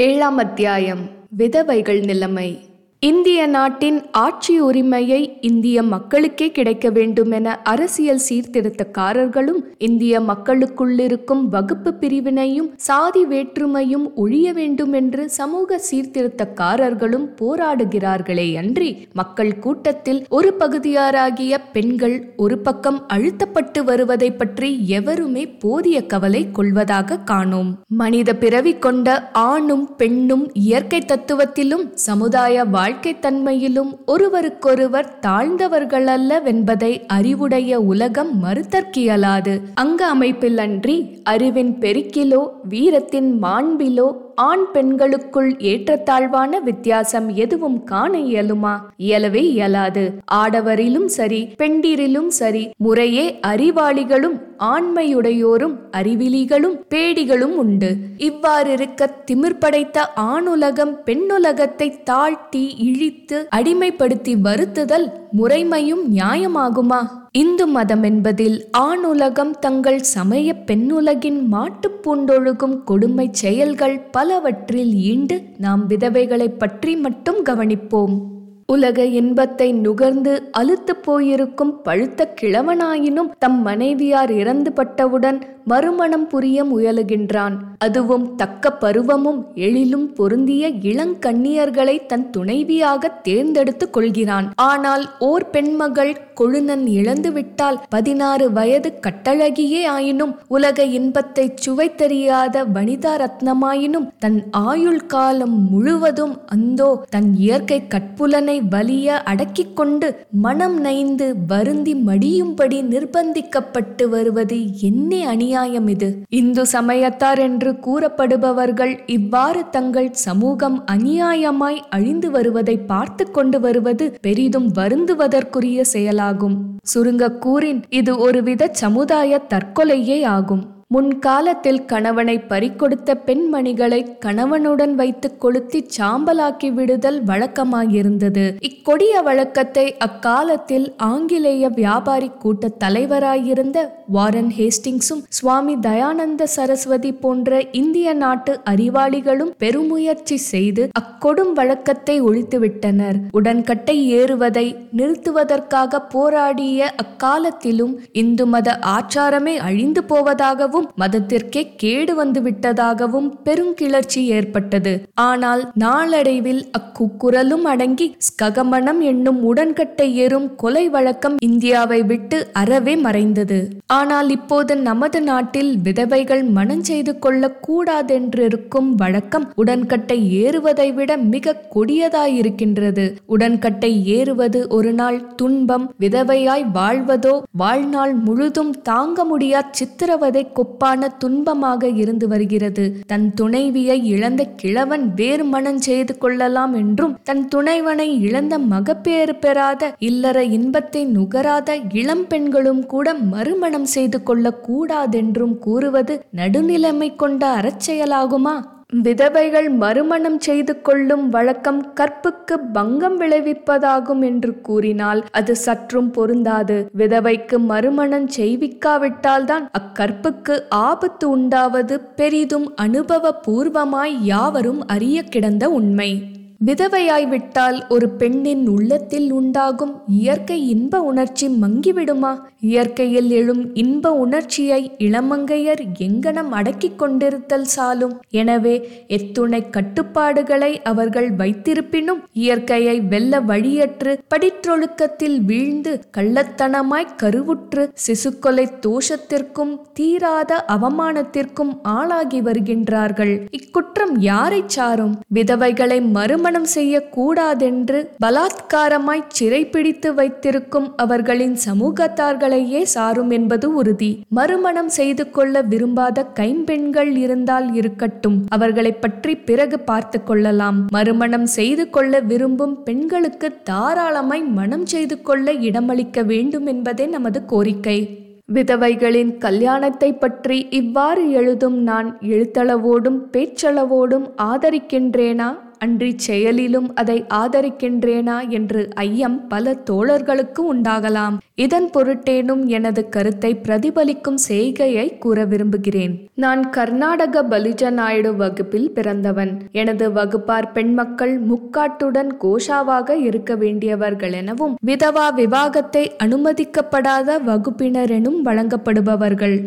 ஏழாம் அத்தியாயம். விதவைகள் நிலைமை. இந்திய நாட்டின் ஆட்சி உரிமையை இந்திய மக்களுக்கே கிடைக்க வேண்டுமென அரசியல் சீர்திருத்தக்காரர்களும் இந்திய மக்களுக்குள்ளிருக்கும் வகுப்பு பிரிவினையும் சாதி வேற்றுமையும் ஒழிய வேண்டும் என்று சமூக சீர்திருத்தக்காரர்களும் போராடுகிறார்களே அன்றி மக்கள் கூட்டத்தில் ஒரு பகுதியாராகிய பெண்கள் ஒரு பக்கம் அழுத்தப்பட்டு வருவதை பற்றி எவருமே போதிய கவலை கொள்வதாக காணோம். மனித பிறவி கொண்ட ஆணும் பெண்ணும் இயற்கை தத்துவத்திலும் சமுதாய வாழ்க்கை தன்மையிலும் ஒருவருக்கொருவர் தாழ்ந்தவர்கள் அல்லவென்பதை அறிவுடைய உலகம் மறுத்தற்கியலாது. அங்க அமைப்பிலன்றி அறிவின் பெருக்கிலோ வீரத்தின் மாண்பிலோ ஆண் பெண்களுக்குள் ஏற்றத்தாழ்வான வித்தியாசம் எதுவும் காண இயலுமா? இயலவே இயலாது. ஆடவரிலும் சரி பெண்டிரிலும் சரி முறையே அறிவாளிகளும் ஆண்மையுடையோரும் அறிவிலிகளும் பேடிகளும் உண்டு. இவ்வாறிருக்க திமிர் படைத்த ஆணுலகம் பெண்ணுலகத்தை தாழ்த்தி இழித்து அடிமைப்படுத்தி வருத்துதல் முறைமையும் நியாயமாகுமா? இந்து மதம் என்பதில் ஆணுலகம் தங்கள் சமய பெண்ணுலகின் மாட்டுப் பூண்டொழுகும் கொடுமை செயல்கள் பலவற்றில் ஈண்டு நாம் விதவைகளைப் பற்றி மட்டும் கவனிப்போம். உலக இன்பத்தை நுகர்ந்து அழுத்து போயிருக்கும் பழுத்த கிழவனாயினும் தம் மனைவியார் இறந்து பட்டவுடன் மறுமணம் புரிய முயலுகின்றான். அதுவும் தக்க பருவமும் எழிலும் பொருந்திய இளங்கண்ணியர்களை தன் துணைவியாக தேர்ந்தெடுத்து கொள்கிறான். ஆனால் ஓர் பெண்மகள் கொழுநன் இழந்துவிட்டால் பதினாறு வயது கட்டழகியே ஆயினும் உலக இன்பத்தை சுவைத்தறியாத வனிதா ரத்னமாயினும் தன் ஆயுள் காலம் முழுவதும் அந்தோ தன் இயற்கை கட்புலனை வலிய அடக்கிக் கொண்டு மனம் நைந்து வருந்தி மடியும்படி நிர்பந்திக்கப்பட்டு வருவது என்னே அநியாயம் இது. இந்து சமயத்தார் என்று கூறப்படுபவர்கள் இவ்வாறு தங்கள் சமூகம் அநியாயமாய் அழிந்து வருவதை பார்த்து கொண்டு வருவது பெரிதும் வருந்துவதற்குரிய செயலாகும். சுருங்க கூறின் இது ஒருவித சமுதாய தற்கொலையே ஆகும். முன்காலத்தில் கணவனை பறிக்கொடுத்த பெண்மணிகளை கணவனுடன் வைத்து கொளுத்தி சாம்பலாக்கி விடுதல் வழக்கமாயிருந்தது. இக்கொடிய வழக்கத்தை அக்காலத்தில் ஆங்கிலேய வியாபாரி கூட்ட தலைவராயிருந்த வாரன் ஹேஸ்டிங்ஸும் சுவாமி தயானந்த சரஸ்வதி போன்ற இந்திய நாட்டு அறிவாளிகளும் பெருமுயற்சி செய்து அக்கொடும் வழக்கத்தை ஒழித்துவிட்டனர். உடன்கட்டை ஏறுவதை நிறுத்துவதற்காக போராடிய அக்காலத்திலும் இந்து மத ஆச்சாரமே அழிந்து போவதாகவும் விட்டதாகவும் மதத்திற்கே கேடு வந்து விட்டதாகவும் பெருங்கிளர்ச்சி ஏற்பட்டது. ஆனால் நாளடைவில் அக்குக்குரலும் அடங்கி ஸ்ககமணம் என்னும் உடன்கட்டை ஏறும் கொலை வழக்கம் இந்தியாவை விட்டு அறவே மறைந்தது. ஆனால் இப்போது நமது நாட்டில் விதவைகள் மனம் செய்து கொள்ள கூடாதென்றிருக்கும் வழக்கம் உடன்கட்டை ஏறுவதை விட மிக கொடியதாயிருக்கின்றது. உடன்கட்டை ஏறுவது ஒரு நாள் துன்பம் விதவையாய் வாழ்வதோ வாழ்நாள் முழுதும் தாங்க முடியா சித்திரவதை ஒப்பான துன்பமாக இருந்து வருகிறது. தன் துணைவியை இழந்த கிழவன் வேறு மனம் செய்து கொள்ளலாம் என்றும் தன் துணைவனை இழந்த மகப்பேறு பெறாத இல்லற இன்பத்தை நுகராத இளம் பெண்களும் கூட மறுமணம் செய்து கொள்ள கூடாதென்றும் கூறுவது நடுநிலைமை கொண்ட அறச்செயலாகுமா? விதவைகள் மறுமணம் செய்து கொள்ளும் வழக்கம் கற்புக்கு பங்கம் விளைவிப்பதாகும் என்று கூறினால் அது சற்றும் பொருந்தாது. விதவைக்கு மறுமணம் செய்விக்காவிட்டால்தான் அக்கற்புக்கு ஆபத்து உண்டாவது பெரிதும் அனுபவ பூர்வமாய் யாவரும் அறிய கிடந்த உண்மை. விதவையாய்விட்டால் ஒரு பெண்ணின் உள்ளத்தில் உண்டாகும் இயற்கை இன்ப உணர்ச்சி மங்கிவிடுமா? இயற்கையில் எழும் இன்ப உணர்ச்சியை இளமங்கையர் எங்கனம் அடக்கிக் கொண்டிருத்தல் சாலும். எனவே எத்துணை கட்டுப்பாடுகளை அவர்கள் வைத்திருப்பினும் இயற்கையை வெல்ல வழியற்று படிற்றொழுக்கத்தில் வீழ்ந்து கள்ளத்தனமாய் கருவுற்று சிசுக்கொலை தோஷத்திற்கும் தீராத அவமானத்திற்கும் ஆளாகி வருகின்றார்கள். இக்குற்றம் யாரை சாரும்? விதவைகளை மறுமணம் திருமணம் செய்யக்கூடாதென்று பலாத்காரமாய் சிறைப்பிடித்து வைத்திருக்கும் அவர்களின் சமூகத்தார்களையே சாரும் என்பது உறுதி. மறுமணம் செய்து கொள்ள விரும்பாத கைம்பெண்கள் இருந்தால் இருக்கட்டும். அவர்களை பற்றி பிறகு பார்த்து கொள்ளலாம். மறுமணம் செய்து கொள்ள விரும்பும் பெண்களுக்கு தாராளமாய் மனம் செய்து கொள்ள இடமளிக்க வேண்டும் என்பதே நமது கோரிக்கை. விதவைகளின் கல்யாணத்தை பற்றி இவ்வாறு எழுதும் நான் எழுத்தளவோடும் பேச்சளவோடும் ஆதரிக்கின்றேனா? அன்றி செயலிலும் அதை ஆதரிக்கின்றேனா என்று ஐயம் பல தோழர்களுக்கு உண்டாகலாம். இதன் பொருட்டேனும் எனது கருத்தை பிரதிபலிக்கும் செய்கையை கூற விரும்புகிறேன். நான் கர்நாடக பலிஜ நாயுடு வகுப்பில் பிறந்தவன். எனது வகுப்பார் பெண்மக்கள் முக்காட்டுடன் கோஷாவாக இருக்க வேண்டியவர்கள் எனவும் விதவா விவாகத்தை அனுமதிக்கப்படாத வகுப்பினரெனும் வழங்கப்படுபவர்கள்.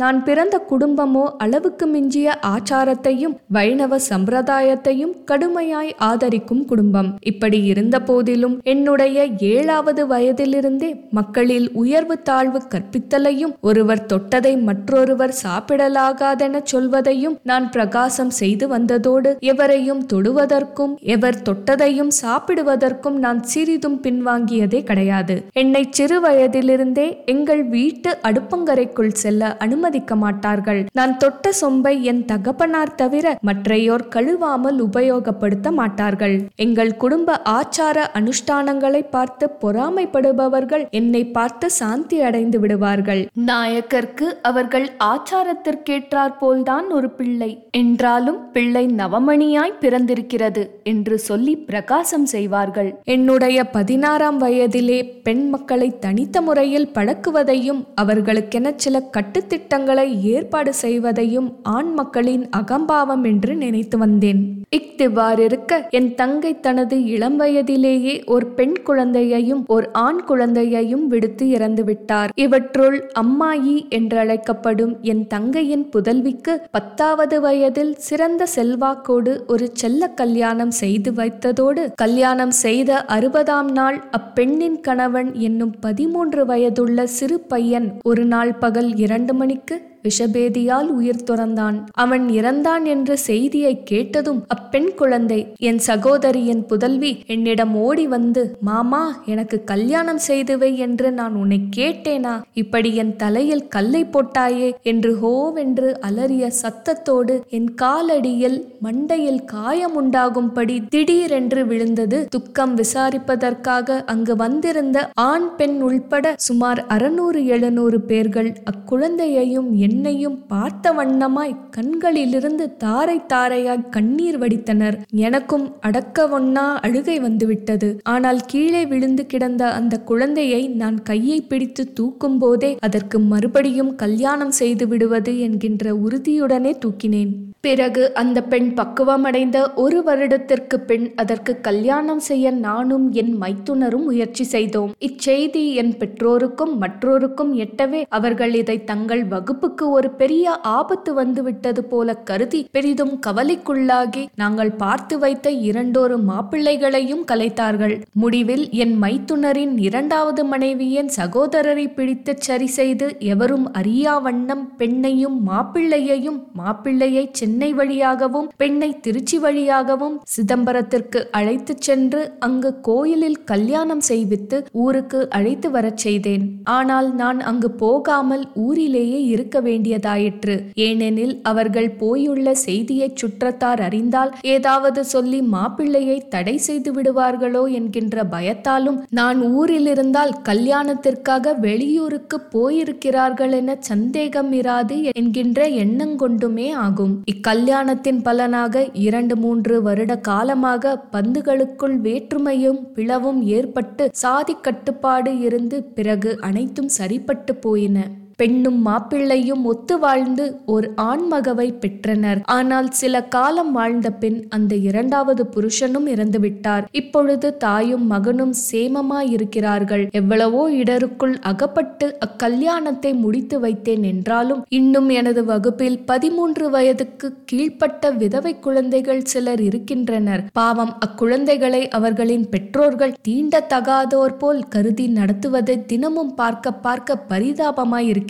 நான் பிறந்த குடும்பமோ அளவுக்கு மிஞ்சிய ஆச்சாரத்தையும் வைணவ சம்பிரதாயத்தையும் கடுமையாய் ஆதரிக்கும் குடும்பம். இப்படி இருந்த போதிலும் என்னுடைய ஏழாவது வயதிலிருந்தே மக்களில் உயர்வு தாழ்வு கற்பித்தலையும் ஒருவர் தொட்டதை மற்றொருவர் சாப்பிடலாகாதென சொல்வதையும் நான் பிரகாசம் செய்து வந்ததோடு எவரையும் தொடுவதற்கும் எவர் தொட்டதையும் சாப்பிடுவதற்கும் நான் சிறிதும் பின்வாங்கியதே கிடையாது. என்னை சிறு வயதிலிருந்தே எங்கள் வீட்டு அடுப்பங்கரைக்குள் செல்ல அனுமதி அனுமதிக்க மாட்டார்கள். நான் தொட்ட சொம்பை என் தகப்பனார் தவிர மற்றையோர் கழுவாமல் உபயோகப்படுத்த மாட்டார்கள். எங்கள் குடும்ப ஆச்சார அனுஷ்டானங்களை பார்த்து பொறாமைப்படுபவர்கள் என்னை பார்த்து சாந்தி அடைந்து விடுவார்கள். நாயக்கருக்கு அவர்கள் ஆச்சாரத்திற்கேற்றாற் போல்தான் ஒரு பிள்ளை. என்றாலும் பிள்ளை நவமணியாய் பிறந்திருக்கிறது என்று சொல்லி பிரகாசம் செய்வார்கள். என்னுடைய பதினாறாம் வயதிலே பெண் மக்களை தனித்த முறையில் பழக்குவதையும் அவர்களுக்கென சில கட்டுத்திட்ட திட்டங்களை ஏற்பாடு செய்வதையும் ஆண் மக்களின் அகம்பாவம் என்று நினைத்து வந்தேன். இஃதிவ்வாறிருக்க என் தங்கை தனது இளம் வயதிலேயே ஒரு பெண் குழந்தையையும் ஒரு ஆண் குழந்தையையும் விடுத்து இறந்துவிட்டார். இவற்றுள் அம்மாயி என்றழைக்கப்படும் என் தங்கையின் புதல்விக்கு பத்தாவது வயதில் சிறந்த செல்வாக்கோடு ஒரு செல்ல கல்யாணம் செய்து வைத்ததோடு கல்யாணம் செய்த அறுபதாம் நாள் அப்பெண்ணின் கணவன் என்னும் பதிமூன்று வயதுள்ள சிறு பையன் ஒரு நாள் பகல் இரண்டு 끝. விஷபேதியால் உயிர் துறந்தான். அவன் இறந்தான் என்ற செய்தியை கேட்டதும் அப்பெண் குழந்தை என் சகோதரியின் புதல்வி என்னிடம் ஓடி வந்து மாமா எனக்கு கல்யாணம் செய்துவை என்று நான் உன்னை கேட்டேனா? இப்படி என் தலையில் கல்லை போட்டாயே என்று ஹோவென்று அலறிய சத்தத்தோடு என் காலடியில் மண்டையில் காயம் உண்டாகும்படி திடீரென்று விழுந்தது. துக்கம் விசாரிப்பதற்காக அங்கு வந்திருந்த ஆண் பெண் உள்பட சுமார் அறுநூறு எழுநூறு பேர்கள் அக்குழந்தையையும் என்னையும் பார்த்த வண்ணமாய் கண்களிலிருந்து தாரை தாரையாய் கண்ணீர் வடித்தனர். எனக்கும் அடக்க ஒண்ணா அழுகை வந்துவிட்டது. ஆனால் கீழே விழுந்து கிடந்த அந்த குழந்தையை நான் கையை பிடித்து தூக்கும் போதே அதற்கு மறுபடியும் கல்யாணம் செய்து விடுவது என்கின்ற உறுதியுடனே தூக்கினேன். பிறகு அந்த பெண் பக்குவமடைந்த ஒரு வருடத்திற்கு பின் அதற்கு கல்யாணம் செய்ய நானும் என் மைத்துனரும் முயற்சி செய்தோம். இச்செய்தி என் பெற்றோருக்கும் மற்றோருக்கும் எட்டவே அவர்கள் இதை தங்கள் வகுப்புக்கு ஒரு பெரிய ஆபத்து வந்துவிட்டது போல கருதி பெரிதும் கவலைக்குள்ளாகி நாங்கள் பார்த்து வைத்த இரண்டொரு மாப்பிள்ளைகளையும் கலைத்தார்கள். முடிவில் என் மைத்துனரின் இரண்டாவது மனைவியின் சகோதரரை பிடித்து சரி செய்து எவரும் அறியா வண்ணம் பெண்ணையும் மாப்பிள்ளையையும் மாப்பிள்ளையை சென்னை வழியாகவும் பெண்ணை திருச்சி வழியாகவும் சிதம்பரத்திற்கு அழைத்து சென்று அங்கு கோயிலில் கல்யாணம் செய்வித்து ஊருக்கு அழைத்து வரச் செய்தேன். ஆனால் நான் அங்கு போகாமல் ஊரிலேயே இருக்க வேண்டியதாயிற்று. ஏனெனில் அவர்கள் போயுள்ள செய்தியை சுற்றத்தார் அறிந்தால் ஏதாவது சொல்லி மாப்பிள்ளையை தடை செய்து விடுவார்களோ என்கின்ற பயத்தாலும் நான் ஊரில் இருந்தால் கல்யாணத்திற்காக வெளியூருக்கு போயிருக்கிறார்கள் என சந்தேகம் இராது என்கின்ற எண்ணங்கொண்டுமே ஆகும். இக்கல்யாணத்தின் பலனாக இரண்டு மூன்று வருட காலமாக பந்துகளுக்குள் வேற்றுமையும் பிளவும் ஏற்பட்டு சாதி கட்டுப்பாடு இருந்து பிறகு அனைத்தும் சரிப்பட்டு போயின. பெண்ணும் மாப்பிள்ளையும் ஒத்து வாழ்ந்து ஒரு ஆண்மகவை பெற்றனர். ஆனால் சில காலம் வாழ்ந்த பின் அந்த இரண்டாவது புருஷனும் இறந்துவிட்டார். இப்பொழுது தாயும் மகனும் சேமமாயிருக்கிறார்கள். எவ்வளவோ இடருக்குள் அகப்பட்டு அக்கல்யாணத்தை முடித்து வைத்தேன் என்றாலும் இன்னும் எனது வகுப்பில் பதிமூன்று வயதுக்கு கீழ்ப்பட்ட விதவை குழந்தைகள் சிலர் இருக்கின்றனர். பாவம் அக்குழந்தைகளை அவர்களின் பெற்றோர்கள் தீண்டத்தகாதோர் போல் கருதி நடத்துவதை தினமும் பார்க்க பார்க்க பரிதாபமாய் இருக்கிறது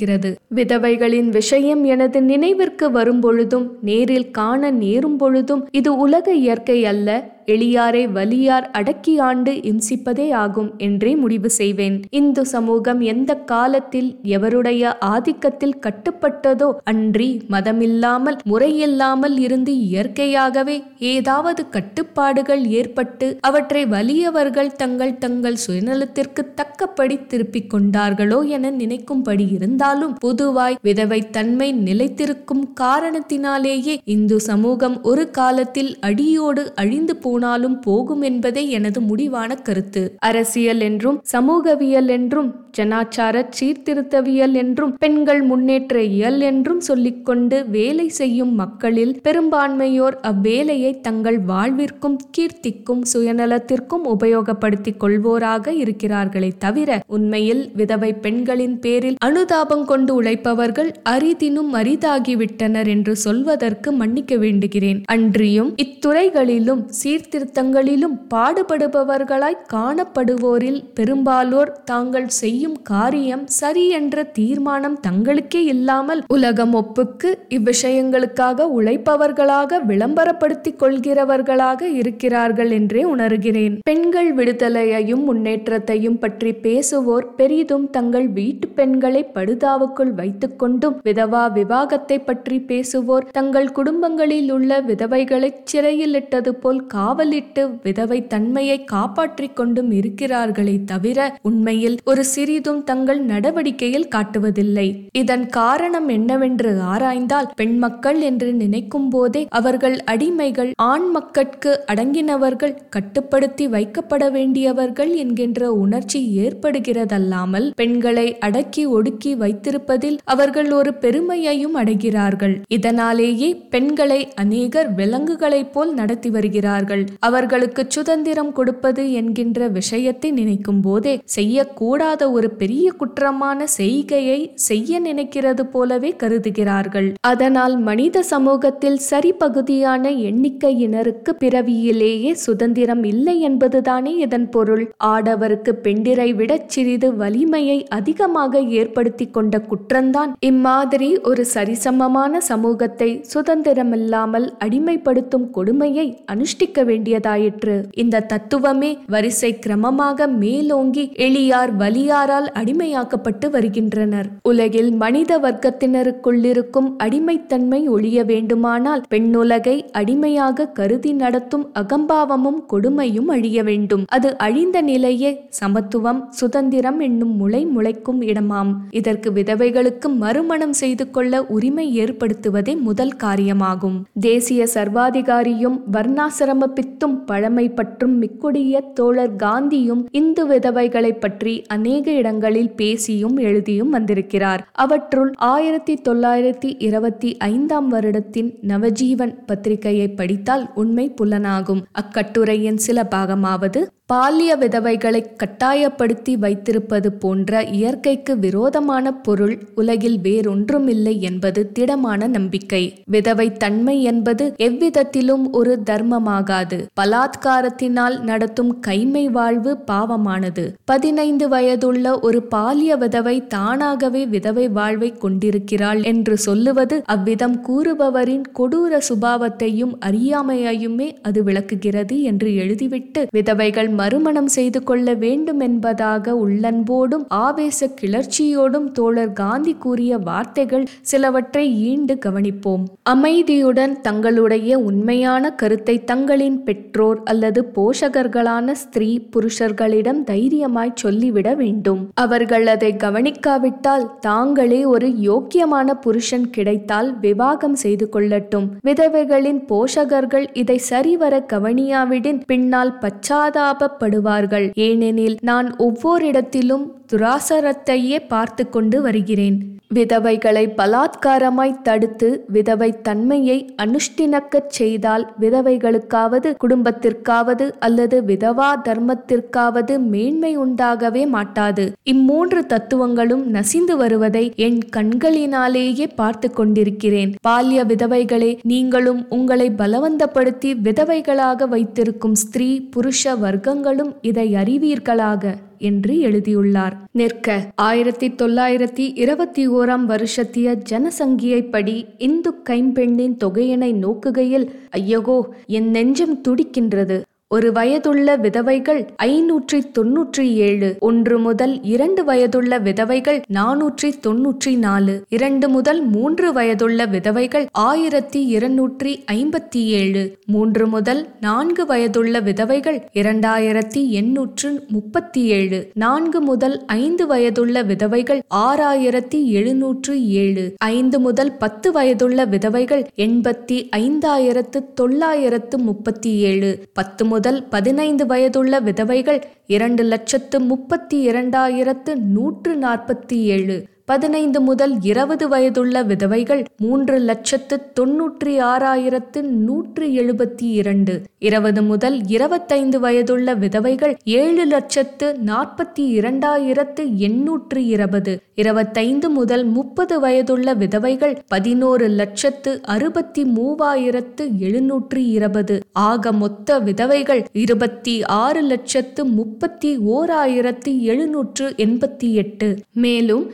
விதவைகளின் விஷயம் எனது நினைவிற்கு வரும்பொழுதும் நேரில் காண நேரும் பொழுதும் இது உலக இயற்கை அல்ல. எளியாரை வலியார் அடக்கி ஆண்டு இம்சிப்பதே ஆகும் என்றே முடிவு செய்வேன். இந்து சமூகம் எந்த காலத்தில் எவருடைய ஆதிக்கத்தில் கட்டுப்பட்டதோ அன்றி மதமில்லாமல் முறையில்லாமல் இருந்து இயற்கையாகவே ஏதாவது கட்டுப்பாடுகள் ஏற்பட்டு அவற்றை வலியவர்கள் தங்கள் தங்கள் சுயநலத்திற்கு தக்கபடி திருப்பிக் கொண்டார்களோ என நினைக்கும்படி இருந்தாலும் பொதுவாய் விதவை தன்மை நிலைத்திருக்கும் காரணத்தினாலேயே இந்து சமூகம் ஒரு காலத்தில் அடியோடு அழிந்து போனாலும் போகும் என்பதே எனது முடிவான கருத்து. அரசியல் என்றும் சமூகவியல் என்றும் ஜனாச்சார சீர்திருத்தவியல் என்றும் பெண்கள் முன்னேற்ற இயல் என்றும் சொல்லிக்கொண்டு வேலை செய்யும் மக்களில் பெரும்பான்மையோர் அவ்வேலையை தங்கள் வாழ்விற்கும் கீர்த்திக்கும் சுயநலத்திற்கும் உபயோகப்படுத்திக் கொள்வோராக இருக்கிறார்களே தவிர உண்மையில் விதவை பெண்களின் பேரில் அனுதாபம் கொண்டு உழைப்பவர்கள் அரிதினும் அரிதாகிவிட்டனர் என்று சொல்வதற்கு மன்னிக்க வேண்டுகிறேன். அன்றியும் இத்துறைகளிலும் சீர்திருத்தங்களிலும் பாடுபடுபவர்களாய் காணப்படுவோரில் பெரும்பாலோர் தாங்கள் செய்யும் காரியம் சரி என்ற தீர்மானம் தங்களுக்கே இல்லாமல் உலகம் ஒப்புக்கு இவ்விஷயங்களுக்காக உழைப்பவர்களாக விளம்பரப்படுத்திக் கொள்கிறவர்களாக இருக்கிறார்கள் என்றே உணர்கிறேன். பெண்கள் விடுதலையையும் முன்னேற்றத்தையும் பற்றி பேசுவோர் பெரிதும் தங்கள் வீட்டு பெண்களை படுதாவுக்குள் வைத்துக்கொண்டும் விதவா விவாகத்தை பற்றி பேசுவோர் தங்கள் குடும்பங்களில் உள்ள விதவைகளை சிறையிலிட்டது போல் கா காவலிட்டு விதவை தன்மையை காப்பாற்றிக் கொண்டும் இருக்கிறார்களே தவிர உண்மையில் ஒரு சிறிதும் தங்கள் நடவடிக்கையில் காட்டுவதில்லை. இதன் காரணம் என்னவென்று ஆராய்ந்தால் பெண் மக்கள் என்று நினைக்கும் போதே அவர்கள் அடிமைகள் ஆண் மக்கட்கு அடங்கினவர்கள் கட்டுப்படுத்தி வைக்கப்பட வேண்டியவர்கள் என்கின்ற உணர்ச்சி ஏற்படுகிறதல்லாமல் பெண்களை அடக்கி ஒடுக்கி வைத்திருப்பதில் அவர்கள் ஒரு பெருமையையும் அடைகிறார்கள். இதனாலேயே பெண்களை அநேகர் விலங்குகளைப் போல் நடத்தி வருகிறார்கள். அவர்களுக்கு சுதந்திரம் கொடுப்பது என்கின்ற விஷயத்தை நினைக்கும் போதே செய்யக்கூடாத ஒரு பெரிய குற்றமான செய்கையை செய்ய நினைக்கிறது போலவே கருதுகிறார்கள். அதனால் மனித சமூகத்தில் சரி பகுதியான எண்ணிக்கையினருக்கு பிறவியிலேயே சுதந்திரம் இல்லை என்பதுதானே இதன் பொருள். ஆடவருக்கு பெண்டிரை விடச் சிறிது வலிமையை அதிகமாக ஏற்படுத்தி கொண்ட குற்றம்தான். இம்மாதிரி ஒரு சரிசமமான சமூகத்தை சுதந்திரமில்லாமல் அடிமைப்படுத்தும் கொடுமையை அனுஷ்டிக்க வேண்டியதாயிற்று. இந்த தத்துவமே வரிசை கிரமமாக மேலோங்கி எளியார் வலியாரால் அடிமையாக்கப்பட்டு வருகின்றனர். உலகில் மனித வர்க்கத்தினருக்குள்ளிருக்கும் அடிமைத்தன்மை ஒழிய வேண்டுமானால் பெண்ணுலகை அடிமையாக கருதி நடத்தும் அகம்பாவமும் கொடுமையும் அழிய வேண்டும். அது அழிந்த நிலையே சமத்துவம் சுதந்திரம் என்னும் முளை முளைக்கும் இடமாம். இதற்கு விதவைகளுக்கு மறுமணம் செய்து கொள்ள உரிமை ஏற்படுத்துவதே முதல் காரியமாகும். தேசிய சர்வாதிகாரியும் வர்ணாசிரம பித்தும் பழமை பற்றும் மிக்குடிய தோழர் காந்தியும் இந்து விதவைகளை பற்றி அநேக இடங்களில் பேசியும் எழுதியும் வந்திருக்கிறார். அவற்றுள் ஆயிரத்தி தொள்ளாயிரத்தி இருபத்தி ஐந்தாம் வருடத்தின் நவஜீவன் பத்திரிகையை படித்தால் உண்மை புலனாகும். அக்கட்டுரையின் சில பாகமாவது பாலிய விதவைகளை கட்டாயப்படுத்தி வைத்திருப்பது போன்ற இயற்கைக்கு விரோதமான பொருள் உலகில் வேறொன்றுமில்லை என்பது திடமான நம்பிக்கை. விதவை தன்மை என்பது எவ்விதத்திலும் ஒரு தர்மமாகாது. பலாத்காரத்தினால் நடத்தும் கைமை வாழ்வு பாவமானது. பதினைந்து வயதுள்ள ஒரு பாலிய விதவை தானாகவே விதவை வாழ்வை கொண்டிருக்கிறாள் என்று சொல்லுவது அவ்விதம் கூறுபவரின் கொடூர சுபாவத்தையும் அறியாமையையுமே அது விளக்குகிறது என்று எழுதிவிட்டு விதவைகள் மறுமணம் செய்து கொள்ள வேண்டும் என்பதாக உள்ளன்போடும் ஆவேச கிளர்ச்சியோடும் தோழர் காந்தி கூறிய வார்த்தைகள் சிலவற்றை ஈண்டு கவனிப்போம். அமைதியுடன் தங்களுடைய உண்மையான கருத்தை தங்களின் பெற்றோர் அல்லது போஷகர்களான ஸ்திரீ புருஷர்களிடம் தைரியமாய் சொல்லிவிட வேண்டும். அவர்கள் அதை கவனிக்காவிட்டால் தாங்களே ஒரு யோக்கியமான புருஷன் கிடைத்தால் விவாகம் செய்து கொள்ளட்டும். விதவைகளின் போஷகர்கள் இதை சரிவர கவனியாவிடின் பின்னால் பச்சாதாப பச்சாதாபப்படுவார்கள் ஏனெனில் நான் ஒவ்வொரிடத்திலும் துராசரத்தையே பார்த்து கொண்டு வருகிறேன். விதவைகளை பலாத்காரமாய் தடுத்து விதவை தன்மையை அனுஷ்டினக்கச் செய்தால் விதவைகளுக்காவது குடும்பத்திற்காவது அல்லது விதவா தர்மத்திற்காவது மேன்மை உண்டாகவே மாட்டாது. இம்மூன்று தத்துவங்களும் நசிந்து வருவதை என் கண்களினாலேயே பார்த்து கொண்டிருக்கிறேன். பால்ய விதவைகளே நீங்களும் உங்களை பலவந்தப்படுத்தி விதவைகளாக வைத்திருக்கும் ஸ்திரீ புருஷ வர்க்கங்களும் இதை அறிவீர்களாக என்று எழுதியுள்ளார். நிற்க ஆயிரத்தி தொள்ளாயிரத்தி இருபத்தி ஓராம் வருஷத்திய ஜனசங்கியைப்படி இந்து கைம்பெண்ணின் தொகையினை நோக்குகையில் ஐயகோ என் நெஞ்சம் துடிக்கின்றது. ஒரு வயதுள்ள விதவைகள் ஐநூற்றி தொன்னூற்றி ஏழு ஒன்று முதல் இரண்டு வயதுள்ள விதவைகள் நானூற்றி தொன்னூற்றி நாலு இரண்டு முதல் மூன்று வயதுள்ள விதவைகள் ஆயிரத்தி இருநூற்றி ஐம்பத்தி ஏழு மூன்று முதல் நான்கு வயதுள்ள விதவைகள் இரண்டாயிரத்தி எண்ணூற்று முப்பத்தி ஏழு நான்கு முதல் ஐந்து வயதுள்ள விதவைகள் ஆறாயிரத்தி எழுநூற்று ஏழு ஐந்து முதல் பத்து வயதுள்ள விதவைகள் எண்பத்தி ஐந்தாயிரத்து தொள்ளாயிரத்து முப்பத்தி ஏழு பத்து முதல் பதினைந்து வயதுள்ள விதவைகள் இரண்டு லட்சத்து முப்பத்தி இரண்டாயிரத்து நூற்று நாற்பத்தி ஏழு. பதினைந்து முதல் இருபது வயதுள்ள விதவைகள் மூன்று லட்சத்து தொன்னூற்றி ஆறாயிரத்து நூற்று எழுபத்தி இரண்டு. இருபது முதல் இருபத்தைந்து வயதுள்ள விதவைகள் ஏழு லட்சத்து நாற்பத்தி இரண்டாயிரத்து எண்ணூற்று இருபது. இருபத்தைந்து முதல் முப்பது வயதுள்ள விதவைகள் பதினோரு லட்சத்து அறுபத்தி மூவாயிரத்து எழுநூற்று இருபது. ஆக மொத்த விதவைகள் இருபத்தி ஆறு லட்சத்து முப்பத்தி ஓராயிரத்து எழுநூற்று எண்பத்தி எட்டு. மேலும்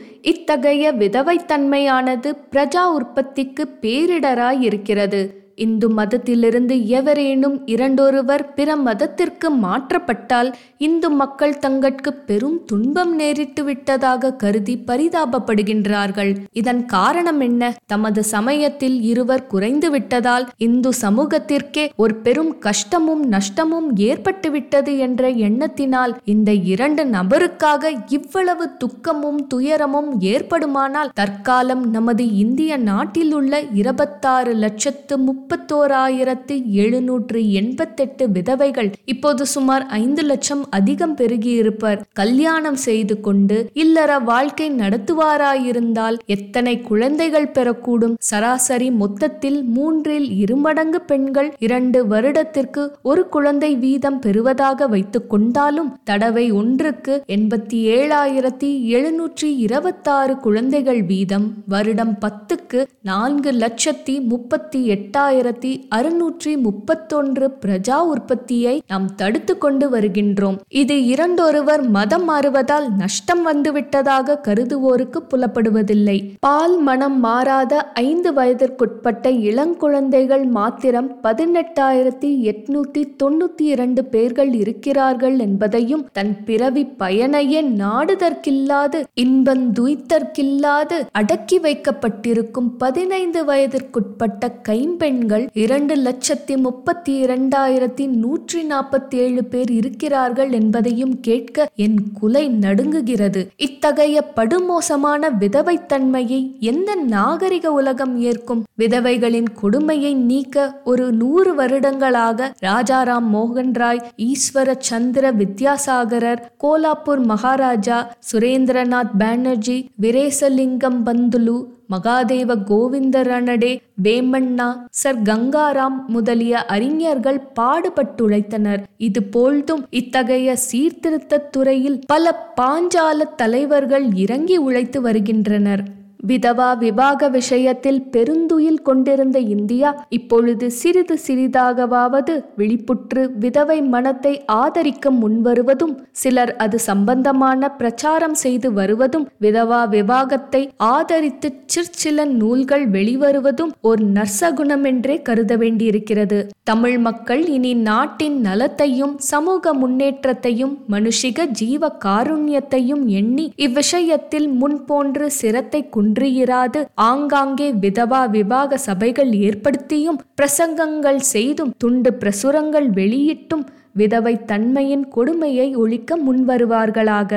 இத்தகைய விதவைத்தன்மையானது பிரஜா உற்பத்திக்கு பேரிடராய் இருக்கிறது இந்து மதத்திலிருந்து எவரேனும் இரண்டொருவர் பிற மதத்திற்கு மாற்றப்பட்டால் இந்து மக்கள் தங்கட்கு பெரும் துன்பம் நேரிட்டு விட்டதாக கருதி பரிதாபப்படுகின்றார்கள். இதன் காரணம் என்ன? தமது சமயத்தில் இருவர் குறைந்து விட்டதால் இந்து சமூகத்திற்கே ஒரு பெரும் கஷ்டமும் நஷ்டமும் ஏற்பட்டுவிட்டது என்ற எண்ணத்தினால் இந்த இரண்டு நபருக்காக இவ்வளவு துக்கமும் துயரமும் ஏற்படுமானால் தற்காலம் நமது இந்திய நாட்டில் உள்ள இருபத்தாறு லட்சத்து முப்பத்தோராயிரத்து எழுநூற்று எண்பத்தெட்டு விதவைகள் இப்போது சுமார் ஐந்து லட்சம் அதிகம் பெருகியிருப்பர். கல்யாணம் செய்து கொண்டு இல்லற வாழ்க்கை நடத்துவாராயிருந்தால் எத்தனை குழந்தைகள் பெறக்கூடும்? சராசரி மொத்தத்தில் மூன்றில் இருமடங்கு பெண்கள் இரண்டு வருடத்திற்கு ஒரு குழந்தை வீதம் பெறுவதாக வைத்துக் கொண்டாலும் தடவை ஒன்றுக்கு எண்பத்தி ஏழாயிரத்தி எழுநூற்றி இருபத்தாறு குழந்தைகள் வீதம் வருடம் பத்துக்கு நான்கு லட்சத்தி முப்பத்தி எட்டாயிரம் ஆயிரத்தி அறுநூற்றி முப்பத்தொன்று பிரஜா உற்பத்தியை நாம் தடுத்து கொண்டு வருகின்றோம். இது இரண்டொருவர் மதம் மாறுவதால் நஷ்டம் வந்துவிட்டதாக கருதுவோருக்கு புலப்படுவதில்லை. பால் மனம் மாறாத ஐந்து வயதிற்குட்பட்ட இளங்குழந்தைகள் மாத்திரம் பதினெட்டாயிரத்தி எட்நூத்தி தொண்ணூத்தி இரண்டு பேர்கள் இருக்கிறார்கள் என்பதையும் தன் பிறவி பயனையே நாடுதற்கில்லாது இன்பந்துய்தற்கில்லாது அடக்கி வைக்கப்பட்டிருக்கும் பதினைந்து வயதிற்குட்பட்ட கைம்பெண்கள் இரண்டு லட்சத்தி முப்பத்தி இரண்டாயிரத்தி நூற்றி நாற்பத்தி ஏழு பேர் இருக்கிறார்கள் என்பதையும் கேட்க என் குலை நடுங்குகிறது. இத்தகைய படுமோசமான விதவைத்தன்மையை எந்த நாகரிக உலகம் ஏற்கும்? விதவைகளின் கொடுமையை நீக்க ஒரு நூறு வருடங்களாக ராஜாராம் மோகன் ராய் ஈஸ்வர சந்திர வித்யாசாகரர் கோலாப்பூர் மகாராஜா சுரேந்திரநாத் பானர்ஜி விரேசலிங்கம் பந்துலு மகாதேவ கோவிந்த ரணடே வேமண்ணா சர் கங்காராம் முதலிய அறிஞர்கள் பாடுபட்டுழைத்தனர். இது போல்தும் இத்தகைய சீர்திருத்த துறையில் பல பாஞ்சால தலைவர்கள் இறங்கி உழைத்து வருகின்றனர். விதவா விவாக விஷயத்தில் பெருந்துயில் கொண்டிருந்த இந்தியா இப்பொழுது சிறிது சிறிதாகவாவது விழிப்புற்று விதவை மனத்தை ஆதரிக்க முன்வருவதும் சிலர் அது சம்பந்தமான பிரச்சாரம் செய்து வருவதும் விதவா விவாகத்தை ஆதரித்து சிற்சில நூல்கள் வெளிவருவதும் ஒரு நற்சகுணம் என்றே கருத வேண்டியிருக்கிறது. தமிழ் மக்கள் இனி நாட்டின் நலத்தையும் சமூக முன்னேற்றத்தையும் மனுஷிக ஜீவ காருண்யத்தையும் எண்ணி இவ்விஷயத்தில் முன்போன்று சிரத்தை ஒன்றியிராது. ஆங்காங்கே விதவா விவாக சபைகள் ஏற்படுத்தியும் பிரசங்கங்கள் செய்தும் துண்டு பிரசுரங்கள் வெளியிட்டும் விதவை தன்மையின் கொடுமையை ஒழிக்க முன்வருவார்களாக.